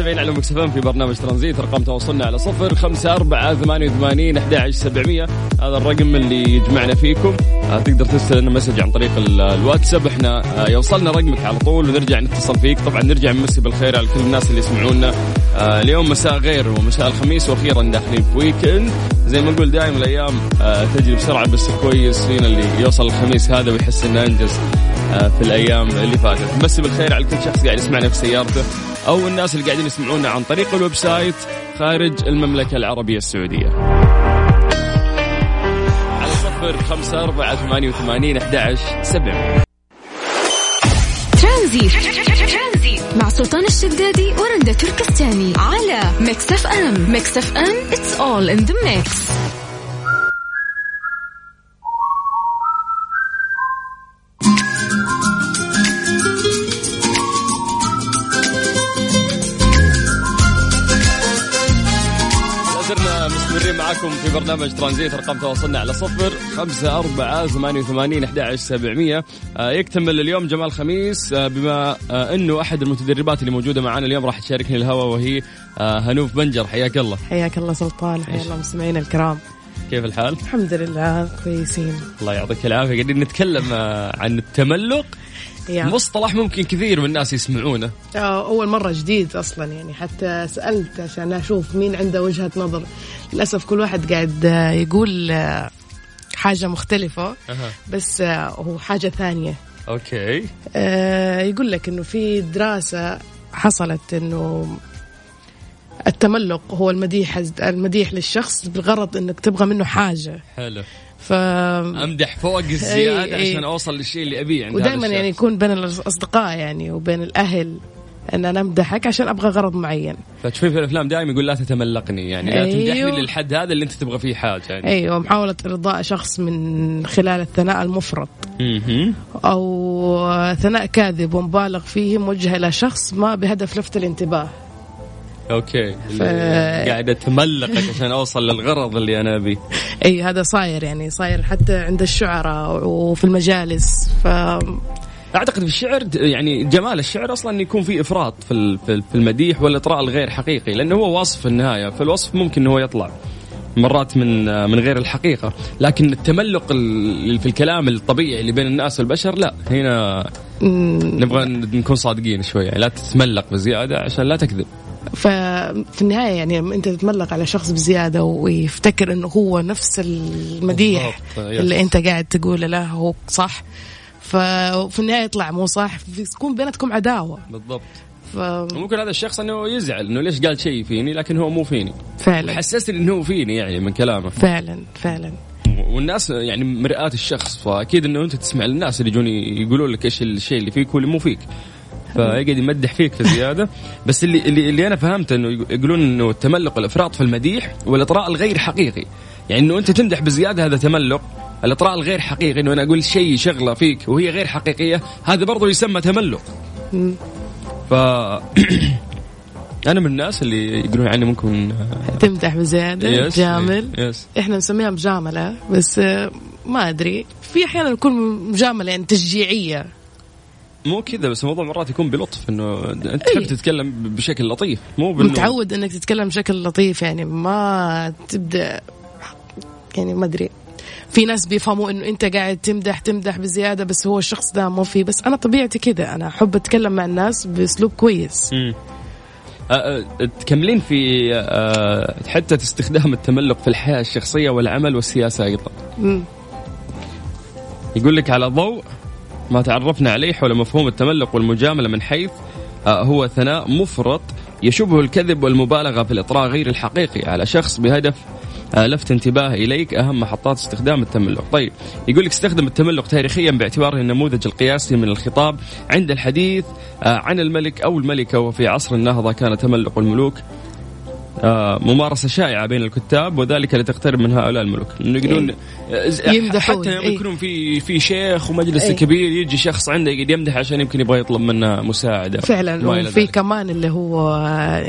مكسفين في برنامج ترانزيت رقم تواصلنا على صفر خمسة أربعة ثمانية وثمانين أحد سبعمية. هذا الرقم اللي يجمعنا فيكم. آه تقدر ترسل لنا message عن طريق الواتساب. إحنا آه يوصلنا رقمك على طول ونرجع نتصل فيك. طبعا نرجع نمسي بالخير على كل الناس اللي يسمعونا. آه اليوم مساء غير ومساء الخميس وأخيرا داخلين في weekend زي ما نقول دائما الأيام تجري بسرعة بس كويس فينا اللي يوصل الخميس هذا ويحس إنه أنجز في الأيام اللي فاتت. مسي بالخير على كل شخص قاعد يسمعنا في سيارته. أو الناس اللي قاعدين يسمعونا عن طريق ال website خارج المملكة العربية السعودية. على صفر خمسة أربعة ثمانية وثمانين أحد سبعة. ترانزيت. مع سلطان الشدادي ورندا تركستاني. على ميكس أف أم. ميكس أف أم it's all in the mix. برنامج ترانزيت رقم تواصلنا على صفر خمسة أربعة ثمانية وثمانين أحد سبعمية. آه، يكتمل اليوم جمال خميس. آه، بما آه، أنه أحد المتدربات اللي موجودة معنا اليوم راح تشاركني الهواء وهي هنوف بنجر. حياك الله. حياك الله سلطان حيا الله مستمعينا الكرام. كيف الحال؟ الحمد لله كويسين. الله يعطيك العافية. قاعدين نتكلم عن التملق. مصطلح ممكن كثير من الناس يسمعونه. أول مرة جديد أصلا يعني. حتى سألت عشان أشوف مين عنده وجهة نظر. للأسف كل واحد قاعد يقول حاجة مختلفة. بس هو حاجة ثانية. أوكي. آه، يقول لك إنه في دراسة حصلت إنه التملق هو المديح المديح للشخص بغرض إنك تبغى منه حاجة. حلو. ف أمدح فوق الزيادة أي. عشان أوصل للشيء اللي أبيه عند ودائما يعني يكون بين الأصدقاء يعني وبين الأهل أن أنا أمدحك عشان أبغى غرض معين فتشوفي في الأفلام دائما يقول لا تتملقني يعني لا أيوه. تمدحني للحد هذا اللي أنت تبغى فيه حاجة يعني. أيوه محاوله إرضاء شخص من خلال الثناء المفرط أو ثناء كاذب ومبالغ فيه موجه إلى شخص ما بهدف لفت الانتباه أوكي. ف... قاعد اتملقك عشان أوصل للغرض اللي أنا أبيه. إي هذا صاير يعني صاير حتى عند الشعراء وفي المجالس ف أعتقد في الشعر يعني جمال الشعر أصلا يكون في إفراط في في المديح والإطراء الغير حقيقي لأنه هو وصف في النهاية فالوصف ممكن هو يطلع مرات من من غير الحقيقة. لكن التملق في الكلام الطبيعي اللي بين الناس والبشر لا هنا نبغى نكون صادقين شوي يعني لا تتملق بزيادة عشان لا تكذب. ففي النهاية يعني لما أنت تتملق على شخص بزيادة ويفتكر إنه هو نفس المديح اللي أنت قاعد تقوله له هو صح. ففي النهاية يطلع مو صح. يكون بيناتكم عداوة. بالضبط. ف... ممكن هذا الشخص إنه يزعل إنه ليش قال شيء فيني لكن هو مو فيني. فعلا. حسستني إنه هو فيني يعني من كلامه. فعلا فعلا. والناس يعني مرآة الشخص فأكيد إنه أنت تسمع الناس اللي يجون يقولون لك إيش الشيء اللي فيك واللي مو فيك. فيقعد يمدح فيك في زيادة. بس اللي اللي, اللي أنا فهمته إنه يقولون إنه التملق الإفراط في المديح والإطراء الغير حقيقي. يعني إنه أنت تمدح بزيادة هذا تملق الإطراء الغير حقيقي إنه أنا أقول شيء شغلة فيك وهي غير حقيقية هذا برضه يسمى تملق. ف أنا من الناس اللي يقولون عني ممكن تمدح بزيادة يس جامل. يس إحنا نسميها مجاملة بس ما أدري. في أحيانا يكون مجاملة يعني تشجيعية. مو كذا بس الموضوع مرات يكون بلطف إنه أنت تحب تتكلم بشكل لطيف مو بإنه متعود إنك تتكلم بشكل لطيف يعني ما تبدأ يعني ما أدري. في ناس بيفهموا إنه أنت قاعد تمدح تمدح بزيادة بس هو الشخص ده مو فيه. بس أنا طبيعتي كذا أنا أحب أتكلم مع الناس بأسلوب كويس. أه، أه، تكملين في أه، حتى استخدام التملق في الحياة الشخصية والعمل والسياسة أيضا. مم. يقول لك على ضوء ما تعرفنا عليه حول مفهوم التملق والمجاملة من حيث هو ثناء مفرط يشبه الكذب والمبالغة في الإطراء غير الحقيقي على شخص بهدف لفت انتباه إليك أهم محطات استخدام التملق. طيب يقول لك استخدم التملق تاريخيا باعتباره النموذج القياسي من الخطاب عند الحديث عن الملك أو الملكة وفي عصر النهضة كان تملق الملوك آه، ممارسة شائعة بين الكتاب وذلك لتقترب من هؤلاء الملوك. إنه يقولون إيه. حتى يوم إيه. يكونون في في شيخ ومجلس إيه. كبير يجي شخص عنده يمدح عشان يمكن يبغى يطلب منه مساعدة. فعلا. وفي كمان اللي هو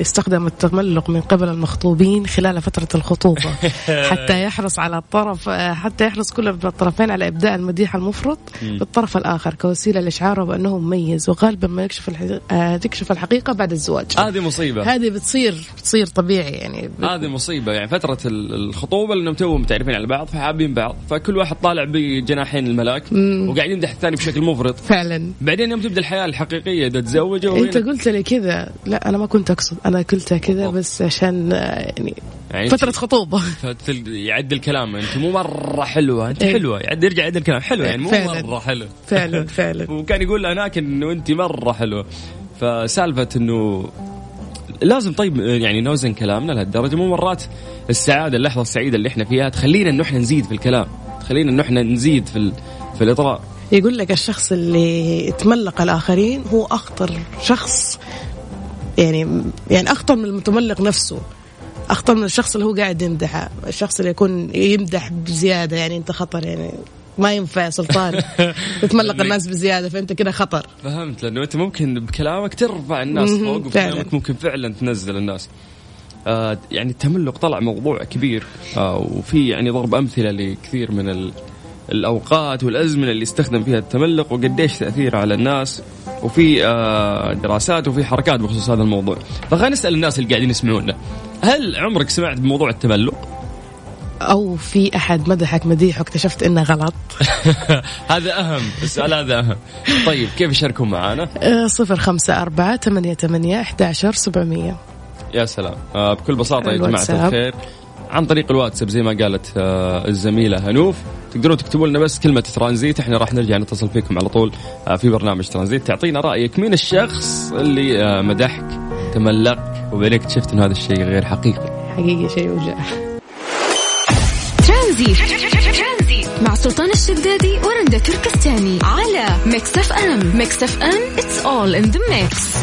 استخدم التملق من قبل المخطوبين خلال فترة الخطوبة. حتى يحرص على الطرف حتى يحرص كل الطرفين على إبداء المديح المفرط بالطرف الآخر كوسيلة لاشعاره بأنه مميز وغالبا ما يكشف الحقيقة تكشف الحقيقة بعد الزواج. هذه مصيبة. هذه بتصير بتصير طبيعي طبيعي يعني. هذه مصيبة يعني فترة الخطوبة لأنهم توهم متعرفين على بعض فحابين بعض فكل واحد طالع بجناحين الملاك وقاعد يمدح الثاني بشكل مفرط. فعلا. بعدين يوم تبدأ الحياة الحقيقية إذا تزوجوا أنت قلت لي كذا. لا أنا ما كنت أقصد أنا قلتها كذا بس عشان يعني, يعني فترة خطوبة. يعدل كلام أنت مو مرة حلوة. أنت إيه. حلوة يعد يرجع يعدل الكلام. حلوة يعني مو فعلا. مرة حلو فعلا فعلا. وكان يقول هناك إنه أنت مرة حلوة. فسالفة إنه لازم طيب يعني نوزن كلامنا لهالدرجة. مو مرات السعادة اللحظة السعيدة اللي إحنا فيها تخلينا انه إحنا نزيد في الكلام تخلينا انه إحنا نزيد في في الإطراء. يقول لك الشخص اللي يتملق الآخرين هو أخطر شخص يعني يعني أخطر من المتملق نفسه أخطر من الشخص اللي هو قاعد يمدحه الشخص اللي يكون يمدح بزيادة يعني أنت خطر يعني. ما ينفع يا سلطان تتملق الناس بزيادة فأنت كذا خطر. فهمت لأنه أنت ممكن بكلامك ترفع الناس فوق وبكلامك ممكن فعلا تنزل الناس. آه يعني التملق طلع موضوع كبير. آه وفي يعني ضرب أمثلة لكثير من ال الأوقات والأزمنة اللي استخدم فيها التملق وقديش تاثيره على الناس. وفي آه دراسات وفي حركات بخصوص هذا الموضوع. فخلينا نسأل الناس اللي قاعدين يسمعونا هل عمرك سمعت بموضوع التملق؟ أو في أحد مدحك مديح واكتشفت إنه غلط. هذا أهم السؤال هذا أهم. طيب كيف يشاركون معنا أه، صفر خمسة أربعة ثمانية ثمانية أحد عشر سبعمية. يا سلام. آه بكل بساطة يا جماعة الخير. عن طريق الواتساب زي ما قالت آه الزميلة هنوف تقدرون تكتبوا لنا بس كلمة ترانزيت إحنا راح نرجع نتصل فيكم على طول آه في برنامج ترانزيت. تعطينا رأيك مين الشخص اللي آه مدحك تملق وبعدين اكتشفت إنه هذا الشيء غير حقيقي؟ حقيقي شيء وجع. ترانزيت مع سلطان الشدادي ورندا تركستاني. على ميكس اف ام ميكس اف ام it's all in the mix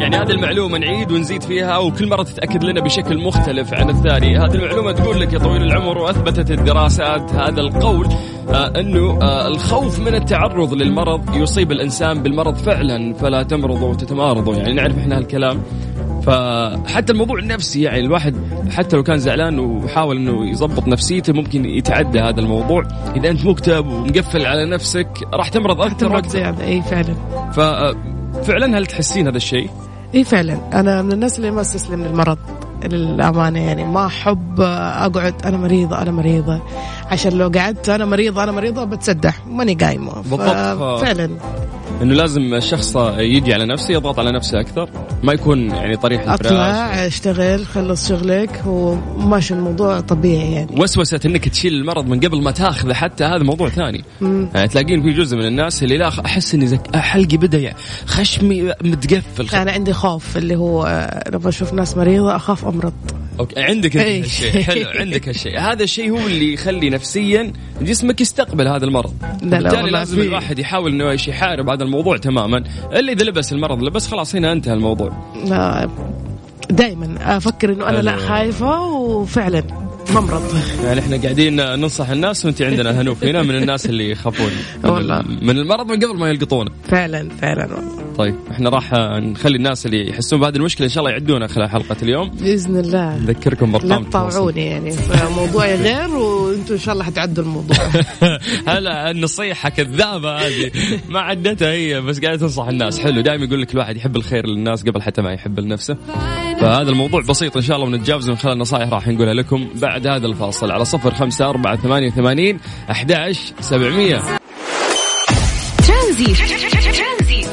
يعني هذه المعلومة نعيد ونزيد فيها وكل مرة تتأكد لنا بشكل مختلف عن الثاني. هذه المعلومة تقول لك يا طويل العمر وأثبتت الدراسات هذا القول آه أنه آه الخوف من التعرض للمرض يصيب الإنسان بالمرض فعلا فلا تمرضوا وتتمارضوا يعني نعرف إحنا هالكلام. فحتى الموضوع النفسي يعني الواحد حتى لو كان زعلان وحاول إنه يضبط نفسيته ممكن يتعدى هذا الموضوع. إذا أنت مكتئب ومقفل على نفسك راح تمرض أكثر تمرض زيادة إي فعلا. ففعلا هل تحسين هذا الشيء؟ إي فعلا. أنا من الناس اللي ما أستسلم للمرض للأمانة يعني ما أحب أقعد أنا مريضة أنا مريضة. عشان لو قعدت أنا مريضة أنا مريضة بتسدح ماني قايمة. فعلا. إنه لازم الشخص يجي على نفسه يضغط على نفسه أكثر ما يكون يعني طريح أطلع أشتغل خلص شغلك وماشي الموضوع طبيعي يعني. وسوسة إنك تشيل المرض من قبل ما تاخذه حتى هذا موضوع ثاني. مم. يعني تلاقين في جزء من الناس اللي لا أحس إني زك حلقي بدأ يعني خشمي متقفل. أنا عندي خوف اللي هو لما أشوف ناس مريضة أخاف أمرض. أوكي عندك هالشيء حلو عندك هالشيء. هذا الشيء هو اللي يخلي نفسيا جسمك يستقبل هذا المرض. لا لا لازم. الواحد يحاول إنه يحارب هذا الموضوع تماما. الا إذا لبس المرض لبس خلاص هنا انتهى الموضوع. دائما أفكر إنه أنا لا خايفة وفعلا ممرض. يعني إحنا قاعدين ننصح الناس وانت عندنا هنوف هنا من الناس اللي يخافون. والله. من المرض من قبل ما يلقطونه. فعلا فعلا. والله طيب إحنا راح نخلي الناس اللي يحسون بهذه المشكلة إن شاء الله يعدونا خلال حلقة اليوم. بإذن الله. نذكركم بأرقام لا تطاوعوني يعني موضوعي غير وأنتم إن شاء الله حتعدوا الموضوع. هلا النصيحة كذابة هذه. ما عدتها هي بس قاعدة تنصح الناس. حلو دائما يقول لك الواحد يحب الخير للناس قبل حتى ما يحب لنفسه. فهذا الموضوع بسيط إن شاء الله ونتجاوز من خلال نصائح راح نقولها لكم بعد هذا الفاصل على صفر خمسة أربعة ثمانية وثمانين أحد سبعمية. ترانزيت.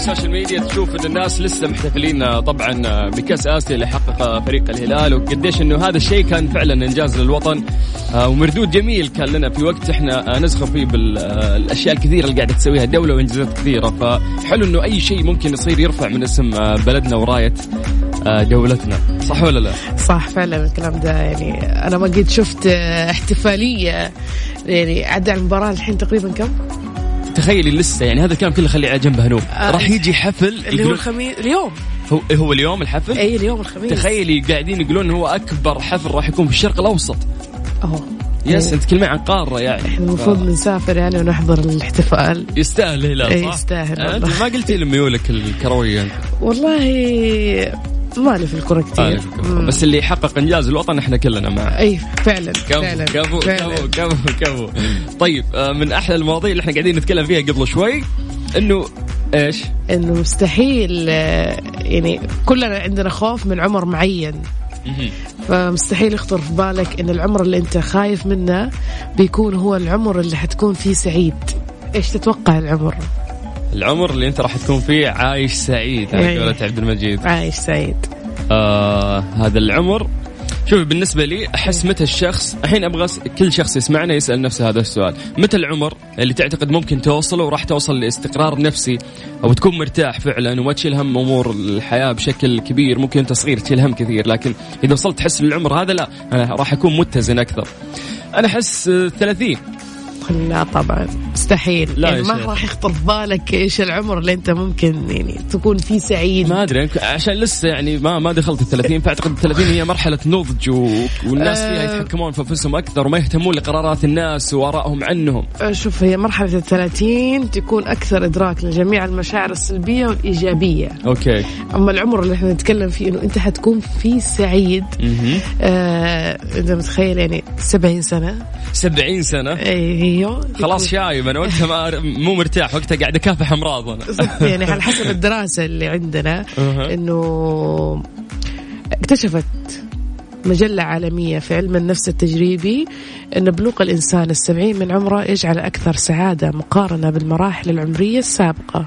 وبالسوشيال ميديا تشوف إن الناس لسه محتفلين طبعا بكأس آسيا اللي حقق فريق الهلال وقديش إنه هذا الشيء كان فعلا إنجاز للوطن آه، ومردود جميل كان لنا في وقت إحنا نزخر فيه بالاشياء الكثيرة اللي قاعدة تسويها الدولة وإنجازات كثيرة فحلو إنه أي شيء ممكن يصير يرفع من اسم آه، بلدنا وراية آه، دولتنا صح ولا لا؟ صح فعلا الكلام ده يعني أنا ما قد شفت احتفالية يعني عدى على المباراة الحين تقريبا كم؟ تخيلي لسه يعني هذا الكلام كله خليه على جنب هنوف آه راح يجي حفل اللي هو الخميس اليوم. هو هو اليوم الحفل؟ اي اليوم الخميس. تخيلي قاعدين يقولون هو أكبر حفل راح يكون في الشرق الأوسط. أوه. يس أنت تتكلمي عن قارة يعني. إحنا المفروض ف... نسافر يعني ونحضر الاحتفال. يستاهل الهلال صح؟ يستاهل أنت ما قلتي لي ميولك الكروية؟ والله مالي في الكرة كثير بس اللي يحقق إنجاز الوطن إحنا كلنا معه. أي فعلا كفو فعلا كفو كفو كفو كفو. طيب آه، من أحلى المواضيع اللي إحنا قاعدين نتكلم فيها قبل شوي إنه إيش؟ إنه مستحيل آه، يعني كلنا عندنا خوف من عمر معين. فمستحيل يخطر في بالك إن العمر اللي أنت خايف منه بيكون هو العمر اللي حتكون فيه سعيد. إيش تتوقع العمر؟ العمر اللي انت راح تكون فيه عايش سعيد على قولة عبد المجيد. عايش سعيد. آه هذا العمر. شوف بالنسبة لي أحس متى الشخص الحين أبغى كل شخص يسمعنا يسأل نفسه هذا السؤال. متى العمر اللي تعتقد ممكن توصله وراح توصل لاستقرار نفسي أو تكون مرتاح فعلا وما تشيل هم أمور الحياة بشكل كبير؟ ممكن أنت صغير تشيل هم كثير لكن إذا وصلت تحس بالعمر هذا لا أنا راح أكون متزن أكثر. أنا أحس 30 لا طبعا. مستحيل. لا يعني ما راح يخطر في بالك إيش العمر اللي أنت ممكن يعني تكون فيه سعيد. ما أدري عشان لسه يعني ما ما دخلت ال 30 فأعتقد ال 30 هي مرحلة نضج و... والناس فيها أه. يتحكمون في أنفسهم أكثر وما يهتمون لقرارات الناس وآرائهم عنهم. أه، شوف هي مرحلة ال 30 تكون أكثر إدراك لجميع المشاعر السلبية والإيجابية. أوكي. أما العمر اللي إحنا نتكلم فيه إنه أنت حتكون فيه سعيد آه انت متخيل يعني 70 سنة. 70 سنة؟ أيوه خلاص شايب أنا وقتها ما مو مرتاح وقتها قاعد أكافح أمراض أنا. يعني على حسب الدراسة اللي عندنا إنه اكتشفت مجلة عالمية في علم النفس التجريبي أن بلوغ الإنسان السبعين من عمره يجعل أكثر سعادة مقارنة بالمراحل العمرية السابقة.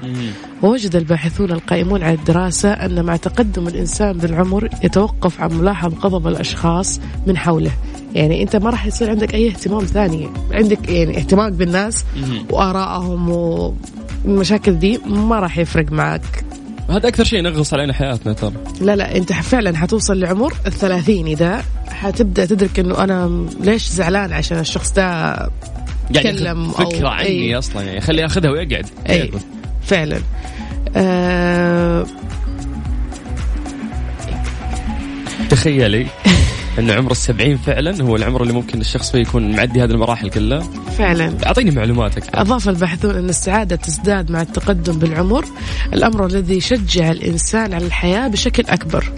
ووجد الباحثون القائمون على الدراسة أن مع تقدم الإنسان بالعمر يتوقف عن ملاحظة غضب الأشخاص من حوله. يعني أنت ما راح يصير عندك أي اهتمام ثاني. عندك يعني اهتمامك بالناس وآرائهم والمشاكل دي ما راح يفرق معك. هذا أكثر شيء ينغص علينا حياتنا ترى. لا لا أنت فعلا حتوصل لعمر الثلاثين إذا حتبدأ تدرك إنه أنا ليش زعلان عشان الشخص ده يتكلم فكرة عني أي. أصلا يعني خليه ياخذها ويقعد. اي فعلا. آه تخيلي. إن عمر السبعين فعلا هو العمر اللي ممكن الشخص فيه يكون معدي هذه المراحل كلها. فعلا. أعطيني معلومات أكثر أضاف الباحثون أن السعادة تزداد مع التقدم بالعمر. الأمر الذي يشجع الإنسان على الحياة بشكل أكبر.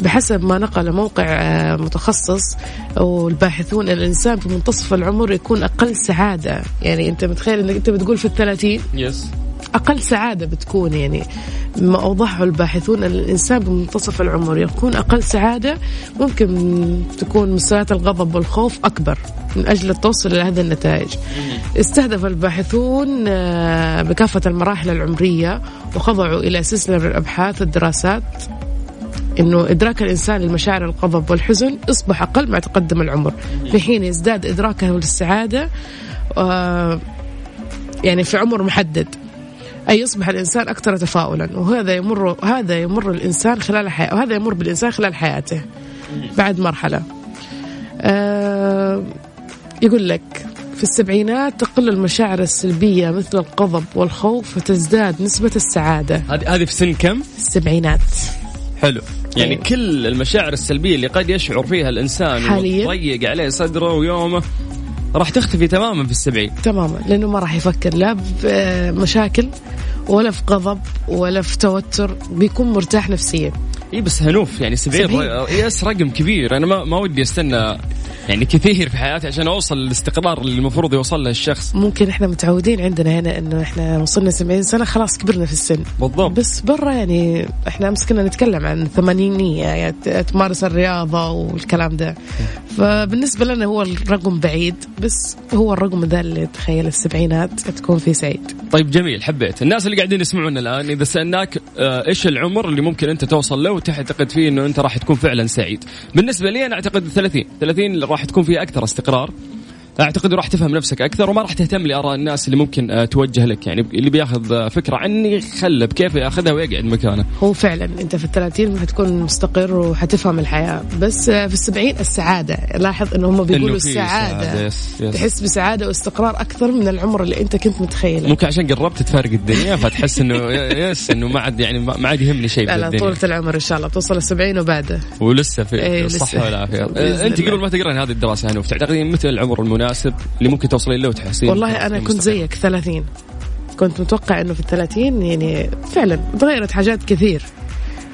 بحسب ما نقل موقع آه، متخصص والباحثون الإنسان في منتصف العمر يكون أقل سعادة. يعني أنت متخيل أنك أنت بتقول في الثلاثين؟ يس أقل سعادة بتكون يعني ما أوضحه الباحثون أن الإنسان بمنتصف العمر يكون أقل سعادة ممكن تكون مستويات الغضب والخوف أكبر من أجل التوصل إلى هذه النتائج. استهدف الباحثون آه، بكافة المراحل العمرية وخضعوا إلى سلسلة من الأبحاث والدراسات إنه إدراك الإنسان للمشاعر الغضب والحزن أصبح أقل مع تقدم العمر. في حين يزداد إدراكه للسعادة آه، يعني في عمر محدد. أي يصبح الإنسان أكثر تفاؤلا وهذا يمر هذا يمر الإنسان خلال حياته وهذا يمر بالإنسان خلال حياته بعد مرحلة. آه يقول لك في السبعينات تقل المشاعر السلبية مثل الغضب والخوف وتزداد نسبة السعادة. هذه هذه في سن كم؟ السبعينات. حلو. يعني إيه. كل المشاعر السلبية اللي قد يشعر فيها الإنسان حاليا. وتضيق عليه صدره ويومه راح تختفي تماما في السبعين. تماما لأنه ما راح يفكر لا بمشاكل ولا في غضب ولا في توتر بيكون مرتاح نفسيا. اي بس هنوف يعني 70 يس رقم كبير. أنا ما ما ودي أستنى يعني كثير في حياتي عشان أوصل للاستقرار اللي المفروض يوصل له الشخص. ممكن إحنا متعودين عندنا هنا انه إحنا وصلنا 70 سنة خلاص كبرنا في السن. بالضبط. بس برا يعني إحنا أمس كنا نتكلم عن الثمانينيه يعني تمارس الرياضة والكلام ده. فبالنسبة لنا هو الرقم بعيد بس هو الرقم ذا اللي تخيل السبعينات تكون فيه سعيد. طيب جميل حبيت. الناس اللي قاعدين يسمعونا الآن إذا سألناك آه، إيش العمر اللي ممكن أنت توصل له وتعتقد فيه إنه أنت راح تكون فعلا سعيد. بالنسبة لي أنا أعتقد 30 30 راح تكون فيها أكثر استقرار. أعتقد راح تفهم نفسك أكثر وما راح تهتم لآراء الناس اللي ممكن آه، توجه لك. يعني اللي بياخذ آه، فكرة عني خله بكيف ياخذها ويقعد مكانه. هو فعلا أنت في الثلاثين حتكون مستقر وحتفهم الحياة. بس آه، في السبعين السعادة. لاحظ إنه هم بيقولوا السعادة. سعادة. yes yes. تحس بسعادة واستقرار أكثر من العمر اللي أنت كنت متخيله. ممكن عشان قربت تفارق الدنيا فتحس إنه yes إنه ما عاد يعني ما عاد يهمني شيء لا لا طولة العمر إن شاء الله. توصل السبعين وبعده. ولسه في إيه الصحه والعافية. أنت قبل ما تقرأين هذه الدراسة هنوف تعتقدين متى العمر المناسب؟ اللي ممكن توصلين له وتحسين والله أنا كنت زيك 30 كنت متوقع إنه في الثلاثين يعني فعلا تغيرت حاجات كثير.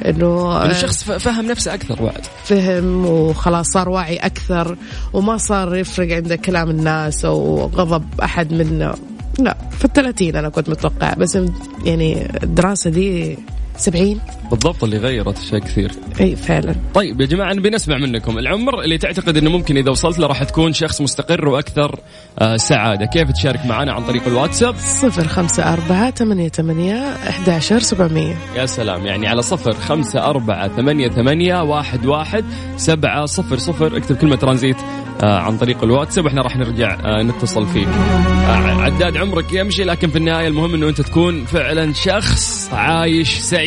إنه الشخص فهم نفسه أكثر بعد. فهم وخلاص صار واعي أكثر وما صار يفرق عنده كلام الناس أو غضب أحد منا. لا في الثلاثين أنا كنت متوقع بس يعني الدراسة دي سبعين. بالضبط اللي غيرت أشياء كثير. إي فعلا. طيب يا جماعة نبي نسمع منكم. العمر اللي تعتقد إنه ممكن إذا وصلت له راح تكون شخص مستقر وأكثر آه سعادة. كيف تشارك معنا عن طريق الواتساب؟ صفر خمسة أربعة ثمانية ثمانية أحد عشر سبعمية. يا سلام يعني على صفر خمسة أربعة ثمانية ثمانية واحد واحد سبعة صفر صفر. اكتب كلمة ترانزيت آه عن طريق الواتساب وإحنا راح نرجع آه نتصل فيك. آه عداد عمرك يمشي لكن في النهاية المهم إنه أنت تكون فعلا شخص عايش سعيد.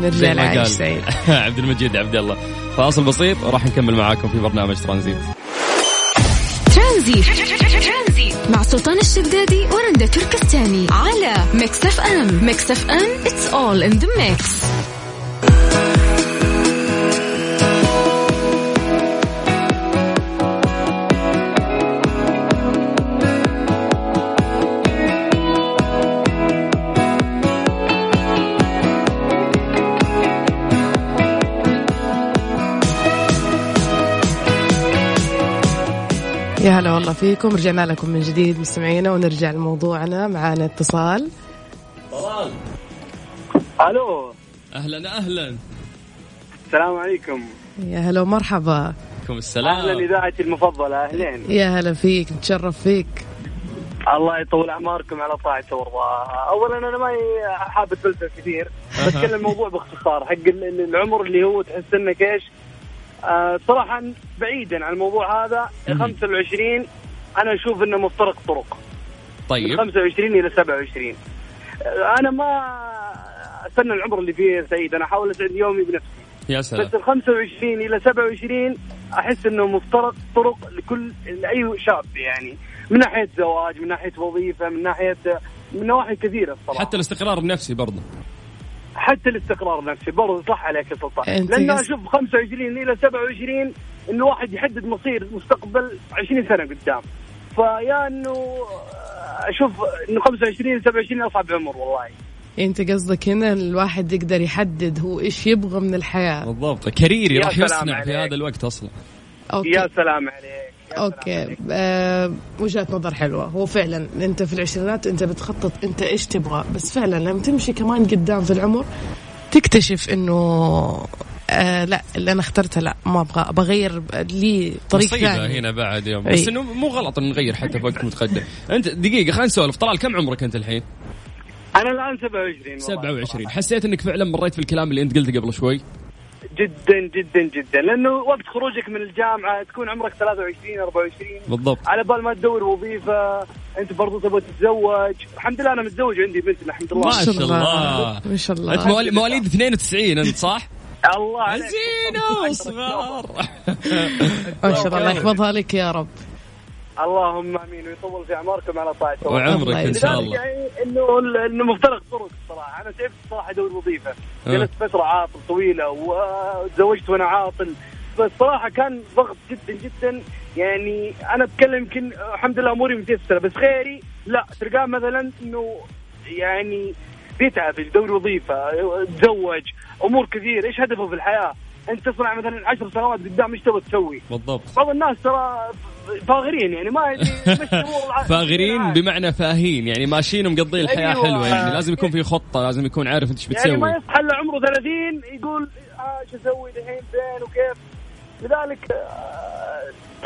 نرجع عايش سعيد. عبد المجيد عبد الله. فاصل بسيط وراح نكمل معاكم في برنامج ترانزيت. ترانزيت. مع سلطان الشدادي ورندا تركستاني على ميكس اف ام. ميكس اف ام it's all in the mix. والله فيكم. رجعنا لكم من جديد مستمعينا ونرجع لموضوعنا. معانا اتصال. طلال. ألو. أهلا أهلا. السلام عليكم. يا هلا ومرحبا. عليكم السلام. أهلا إذاعتي المفضلة أهلين. يا هلا فيك نتشرف فيك. الله يطول أعماركم على طاعته ورضاه اولا أنا ما حاب اتفلسف كثير بتكلم الموضوع باختصار حق العمر اللي هو تحس إنك إيش؟ آه صراحة بعيدا عن الموضوع هذا 25 أنا أشوف أنه مفترق طرق. طيب. من 25 إلى 27 آه أنا ما استنى العمر اللي فيه سعيد أنا أحاول أسعد يومي بنفسي. يا سلام. بس ال 25 إلى 27 أحس أنه مفترق طرق لكل لأي شاب يعني. من ناحية زواج من ناحية وظيفة من ناحية من نواحي كثيرة الصراحة. حتى الاستقرار النفسي برضه. حتى الاستقرار النفسي برضه صح عليك يا سلطان. لأن أشوف 25 إلى 27 إنه واحد يحدد مصير مستقبل 20 سنة قدام. فيا إنه أشوف إنه 25 إلى 27 أصعب عمر والله. أنت قصدك هنا الواحد يقدر يحدد هو إيش يبغى من الحياة. بالضبط. career ي راح يصنع في هذا الوقت أصلا. okay. يا سلام عليك. okay. آه وجهة نظر حلوة. هو فعلا أنت في العشرينات أنت بتخطط أنت إيش تبغى. بس فعلا لما تمشي كمان قدام في العمر تكتشف إنه آه لا اللي أنا اخترته لا ما أبغى. بغير لي طريق ثاني. هنا بعد يوم. بس إنه مو غلط ان نغير حتى في وقت متقدم. أنت دقيقة خلينا نسولف. طلال كم عمرك أنت الحين؟ أنا الآن 27 27 حسيت إنك فعلا مريت في الكلام اللي أنت قلته قبل شوي؟ جدا جدا جدا. لأنه وقت خروجك من الجامعة تكون عمرك 23 24 بالضبط. على بال ما تدور وظيفة أنت برضو تبغى تتزوج. الحمد لله أنا متزوج عندي بنت الحمد لله. ما شاء الله. ما شاء الله. أنت مواليد 92 أنت صح؟ الله عليك. زينة صغار. ما شاء الله الله. يحفظها لك يا رب. اللهم آمين. ويطول في أعماركم على طاعته. وعمرك إن شاء الله. يعني إنه إنه مفترق طرق الصراحه أنا تعبت الصراحه ادور وظيفة. أه. جلست فترة عاطل طويلة وتزوجت وأنا عاطل. بس صراحة كان ضغط جدا جدا. يعني أنا أتكلم يمكن الحمد لله أموري متيسرة. بس غيري لا. تلقاه مثلا إنه يعني بيتعب يدور وظيفة تزوج أمور كثير إيش هدفه في الحياة؟ أنت تصنع مثلا 10 سنوات قدام إيش تبغى تسوي؟ بالضبط. بعض الناس ترى فاغرين يعني ما فاغرين بمعنى فاهين يعني ماشيين ومقضين الحياة أيوة. حلوة يعني لازم يكون في خطة لازم يكون عارف أنت إيش بتسوي يعني ما يصحى إلا عمره 30 يقول آه إيش أسوي دحين؟ فين وكيف؟ لذلك آه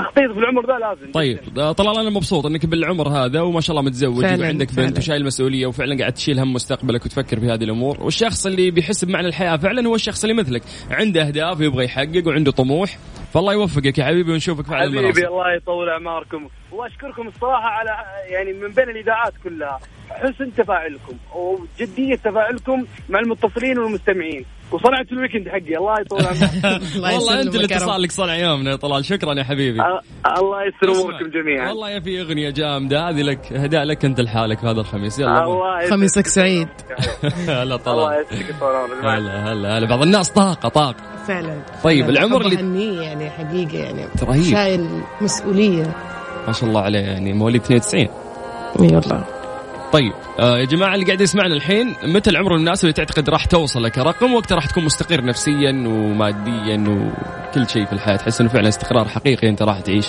التخطيط في العمر ذا لازم طيب آه، طلال أنا مبسوط إنك بالعمر هذا وما شاء الله متزوج وعندك بنت وشايل مسؤولية وفعلا قاعد تشيل هم مستقبلك وتفكر في هذه الأمور. والشخص اللي بيحس بمعنى الحياة فعلا هو الشخص اللي مثلك. عنده أهداف يبغى يحقق وعنده طموح. فالله يوفقك يا حبيبي ونشوفك في حبيبي المناصب. الله يطول أعماركم. وأشكركم الصراحة على يعني من بين الإذاعات كلها حسن تفاعلكم وجدية تفاعلكم مع المتصلين والمستمعين. وصنعت ال weekend حقي. الله يطول عمرك. والله أنت اللي اتصال لك صنع يومنا يا طلال. شكرا يا حبيبي. الله يستر اموركم جميعا. والله يا في أغنية جامدة. هذه لك هداء لك أنت لحالك هذا الخميس. يلا الله خميسك سعيد. هلا طلال. الله يسعدك هلا هلا هلا بعض الناس طاقة طاقة. فعلا طيب العمر اللي يعني حقيقة يعني. رهيب. شايل مسؤولية. ما شاء الله عليه يعني مواليد 92 إي والله. طيب آه يا جماعة اللي قاعد يسمعنا الحين متى العمر المناسب اللي تعتقد راح توصل لك؟ رقم وقتها راح تكون مستقر نفسيا وماديا وكل شيء في الحياة. تحس إنه فعلا استقرار حقيقي أنت راح تعيش.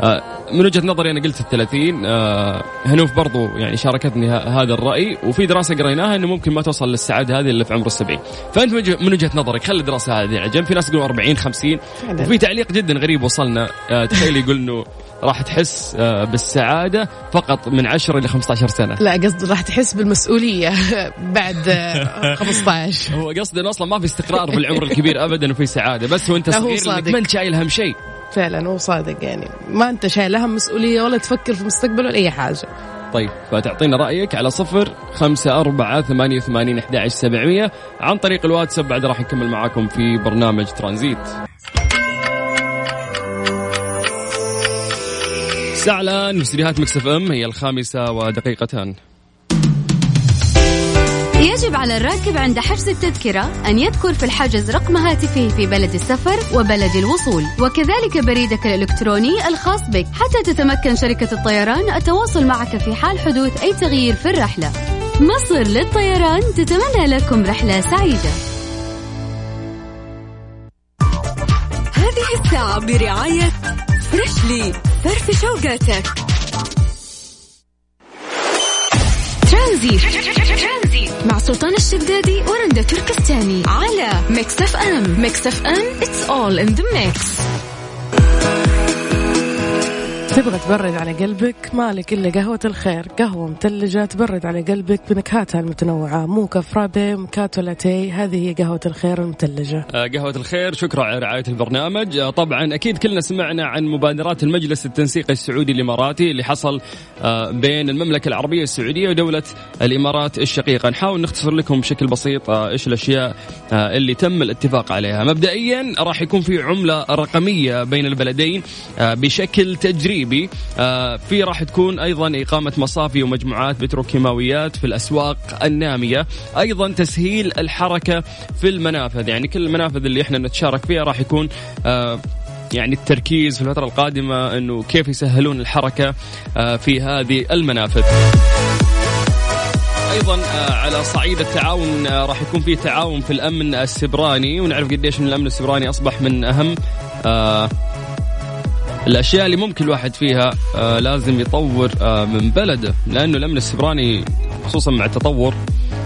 آه من وجهة نظري أنا قلت الثلاثين آه هنوف برضو يعني شاركتني هذا الرأي وفي دراسة قريناها إنه ممكن ما توصل للسعادة هذه إلا في عمر السبعين. فأنت من وجهة نظرك خلي الدراسة هذه على جنب في ناس يقولون 40 50 وفي تعليق جدا غريب وصلنا آه تخيل يقول إنه راح تحس آه، بالسعادة فقط من 10 إلى 15 سنة. لا قصدي راح تحس بالمسؤولية بعد 15 آه، هو قصدي انه أصلا ما في استقرار في العمر الكبير ابدا وفي سعادة بس وأنت صغير إنك ما أنت شايل هم شيء. فعلا هو صادق يعني. ما أنت شايل هم مسؤولية ولا تفكر في مستقبل ولا أي حاجة. طيب فتعطينا رأيك على صفر خمسة أربعة ثمانية وثمانين أحد سبعمية عن طريق الواتساب بعد راح نكمل معاكم في برنامج ترانزيت. الساعة الآن في استديوهات مكسف أم هي الخامسة ودقيقتان. يجب على الراكب عند حجز التذكرة أن يذكر في الحجز رقم هاتفه في بلد السفر وبلد الوصول وكذلك بريدك الإلكتروني الخاص بك. حتى تتمكن شركة الطيران التواصل معك في حال حدوث أي تغيير في الرحلة. مصر للطيران تتمنى لكم رحلة سعيدة. هذه الساعة برعاية فريشلي فرفش اوقاتك ترانزيت مع سلطان الشدادي ورندا تركستاني. على ميكس اف ام. ميكس اف ام it's all in the mix. تبغى تبرد على قلبك؟ مالك إلا قهوة الخير. قهوة مثلجة تبرد على قلبك بنكهاتها المتنوعة. موكا فرابي مكاتو لاتيه هذه هي قهوة الخير المثلجة آه قهوة الخير. شكرا على رعاية البرنامج. آه طبعا أكيد كلنا سمعنا عن مبادرات المجلس التنسيقي السعودي الإماراتي اللي حصل آه بين المملكة العربية السعودية ودولة الإمارات الشقيقة. نحاول نختصر لكم بشكل بسيط إيش الأشياء اللي تم الاتفاق عليها. مبدئيا راح يكون في عملة رقمية بين البلدين بشكل تجريبي التجريبي آه، في راح تكون أيضا إقامة مصافي ومجموعات بتروكيماويات في الأسواق النامية. أيضا تسهيل الحركة في المنافذ يعني كل المنافذ اللي إحنا نتشارك فيها راح يكون آه، يعني التركيز في الفترة القادمة إنه كيف يسهلون الحركة آه، في هذه المنافذ. أيضا على صعيد التعاون راح يكون في تعاون في الأمن السبراني ونعرف قديش الأمن السبراني أصبح من أهم الأشياء اللي ممكن الواحد فيها آه لازم يطور آه من بلده لأنه الأمن السبراني خصوصا مع التطور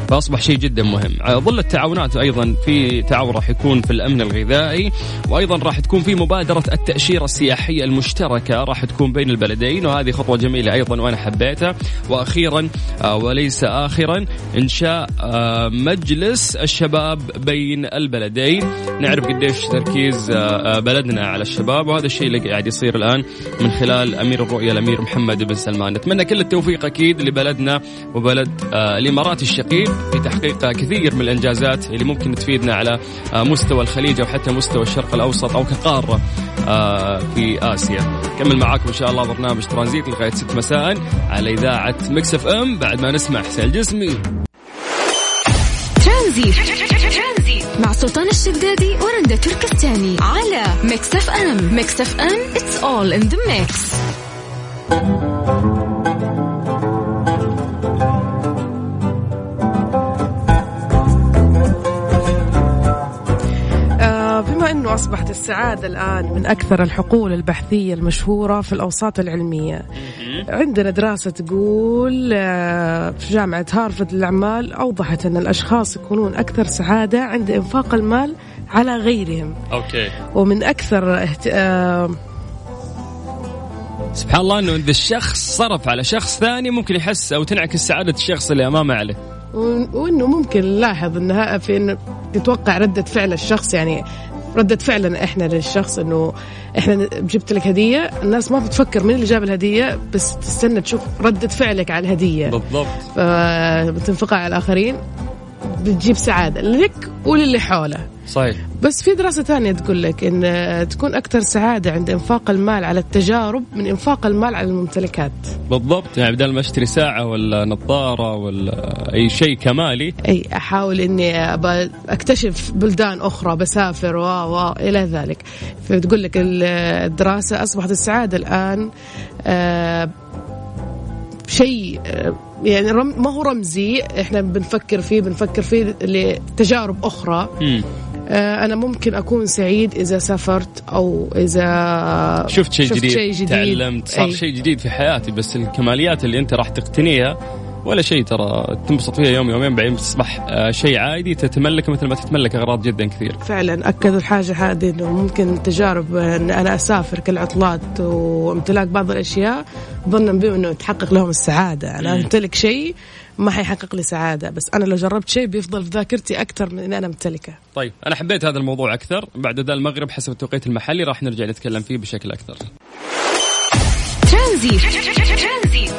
فأصبح شيء جدا مهم. على ظل التعاونات أيضا في تعاون راح يكون في الأمن الغذائي وأيضا راح تكون في مبادرة التأشيرة السياحية المشتركة راح تكون بين البلدين وهذه خطوة جميلة أيضا وأنا حبيتها. وأخيرا آه، وليس اخرا إنشاء آه، مجلس الشباب بين البلدين. نعرف قديش تركيز آه، بلدنا على الشباب وهذا الشيء اللي قاعد يصير الآن من خلال أمير الرؤية الأمير محمد بن سلمان. نتمنى كل التوفيق أكيد لبلدنا وبلد الإمارات الشقيق. في تحقيق كثير من الإنجازات اللي ممكن تفيدنا على مستوى الخليج أو حتى مستوى الشرق الأوسط أو كقارة في آسيا. كمل معاكم إن شاء الله برنامج ترانزيت لغايه 6 مساء على إذاعة مكس إف إم بعد ما نسمع حسين الجسمي. ترانزيت مع سلطان الشدادي ورندا تركستاني على ميكس إف إم ميكس إف إم it's all in the mix أصبحت السعادة الآن من أكثر الحقول البحثية المشهورة في الأوساط العلمية. عندنا دراسة تقول آه، في جامعة هارفرد للأعمال أوضحت أن الأشخاص يكونون أكثر سعادة عند إنفاق المال على غيرهم. أوكي. ومن أكثر اهت... آه، سبحان الله إنه إذا الشخص صرف على شخص ثاني ممكن يحس أو تنعكس سعادة الشخص اللي أمامه عليه. وإنه ممكن نلاحظ إنها في انه تتوقع ردة فعل الشخص يعني ردة فعلنا إحنا للشخص إنه إحنا جبت لك هدية الناس ما بتفكر مين اللي جاب الهدية بس تستنى تشوف ردة فعلك على الهدية. بالضبط. بتنفقها على الآخرين. بتجيب سعادة لك وللي حوله. صحيح. بس في دراسة ثانية تقول لك إن تكون أكثر سعادة عند إنفاق المال على التجارب من إنفاق المال على الممتلكات. بالضبط يعني بدل ما أشتري ساعة ولا نظارة ولا أي شيء كمالي. أي أحاول إني أكتشف بلدان أخرى بسافر و و إلى ذلك. فتقول لك الدراسة أصبحت السعادة الآن آه شيء آه، يعني رم ما هو رمزي إحنا بنفكر فيه بنفكر فيه لتجارب أخرى. م. آه، أنا ممكن أكون سعيد إذا سافرت أو إذا شفت شيء جديد, شي جديد. تعلمت صار شيء جديد في حياتي بس الكماليات اللي أنت راح تقتنيها ولا شيء ترى تنبسط فيها يوم يومين بعدين تصبح آه، شيء عادي تتملك مثل ما تتملك أغراض جدا كثير. فعلا اكدوا الحاجة هذه إنه ممكن تجارب إن أنا أسافر كالعطلات وامتلاك بعض الأشياء ظنا بهم إنه تحقق لهم السعادة، أنا أمتلك شيء ما حيحقق لي سعادة بس أنا لو جربت شيء بيفضل في ذاكرتي أكثر من إني أنا أمتلكه. طيب أنا حبيت هذا الموضوع أكثر بعد ذا المغرب حسب التوقيت المحلي راح نرجع نتكلم فيه بشكل أكثر. ترانزيت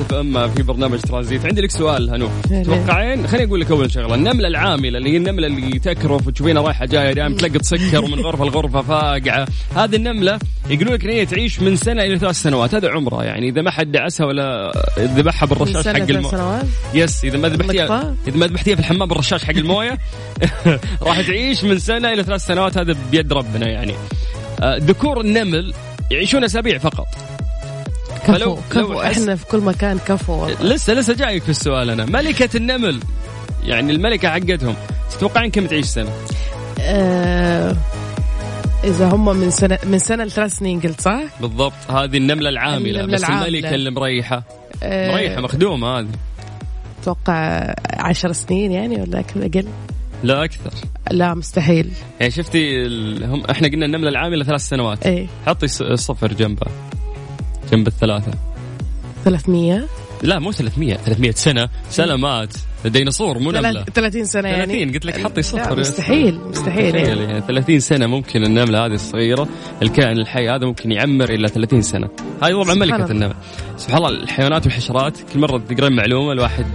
ميكس اف ام في برنامج ترانزيت. عندي لك سؤال هنوف. تتوقعين خليني أقول لك أول شغلة. النمله العامله اللي هي النملة اللي تكرف وتشوفينها رايحة جاية دائما تلقط سكر ومن غرفة لغرفة فاقعة. هذه النملة يقولون لك إن هي تعيش من سنة إلى ثلاث سنوات. هذا عمرها يعني. إذا ما حد دعسها ولا ذبحها بالرشاش حق المويه yes إذا ما ذبحتيها إذا ما ذبحتيها في الحمام بالرشاش حق الموية راح تعيش من سنة إلى ثلاث سنوات. هذا بيد ربنا يعني. آه، ذكور النمل يعيشون أسابيع فقط. كفو كفو. إحنا في كل مكان كفو والله. لسه لسه جايك في السؤال أنا. ملكة النمل. يعني الملكة حقتهم. تتوقعين كم تعيش سنة؟ آه إذا هم من سنه من سنة لثلاث سنين قلت صح؟ بالضبط. هذه النملة العاملة. النملة بس العاملة. الملكه اللي مريحة. آه مريحة مخدومة هذه. أتوقع عشر سنين يعني ولا أقل؟ لا أكثر. لا مستحيل. يعني شفتي ال... هم إحنا قلنا النملة العاملة ثلاث سنوات. إيه. حطي صفر جنبها. جنب الثلاثة. 300 لا مو 300 300 سنة سلامات ديناصور مو نملة. 30 سنة يعني. 30 قلت لك حطي صفر. مستحيل مستحيل يعني. يعني 30 سنة ممكن النملة هذه الصغيرة الكائن الحي هذا ممكن يعمر إلى 30 سنة. هذه طبعا سبحان ملكة الله. النمل سبحان الله الحيوانات والحشرات كل مرة تقرين معلومه الواحد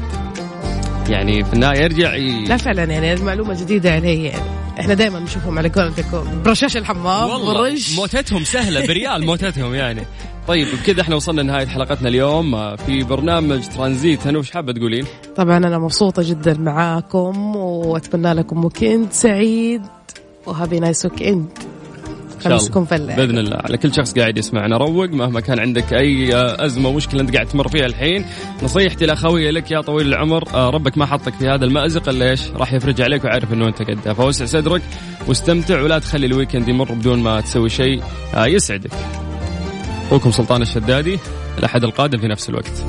يعني في النهاية يرجع ي... لا فعلا يعني المعلومة جديدة علي يعني. إحنا دائما نشوفهم على قولتكم برشاش الحمام والله موتتهم سهلة بريال موتتهم يعني. طيب بكذا إحنا وصلنا لنهاية حلقتنا اليوم. آه، في برنامج ترانزيت. هنا وش حابة تقولين؟ طبعا أنا مبسوطة جدا معاكم وأتمنى لكم weekend سعيد و happy nice weekend خمسكم فله بإذن الله. على كل شخص قاعد يسمعنا روق مهما كان عندك أي آه، أزمة ومشكله أنت قاعد تمر فيها الحين. نصيحتي الاخويه لك يا طويل العمر آه، ربك ما حطك في هذا المأزق إلا إيش؟ راح يفرج عليك ويعرف إنه أنت قدها فوسع صدرك واستمتع ولا تخلي الويكند يمر بدون ما تسوي شيء آه، يسعدك. أخوكم سلطان الشدادي الأحد القادم في نفس الوقت.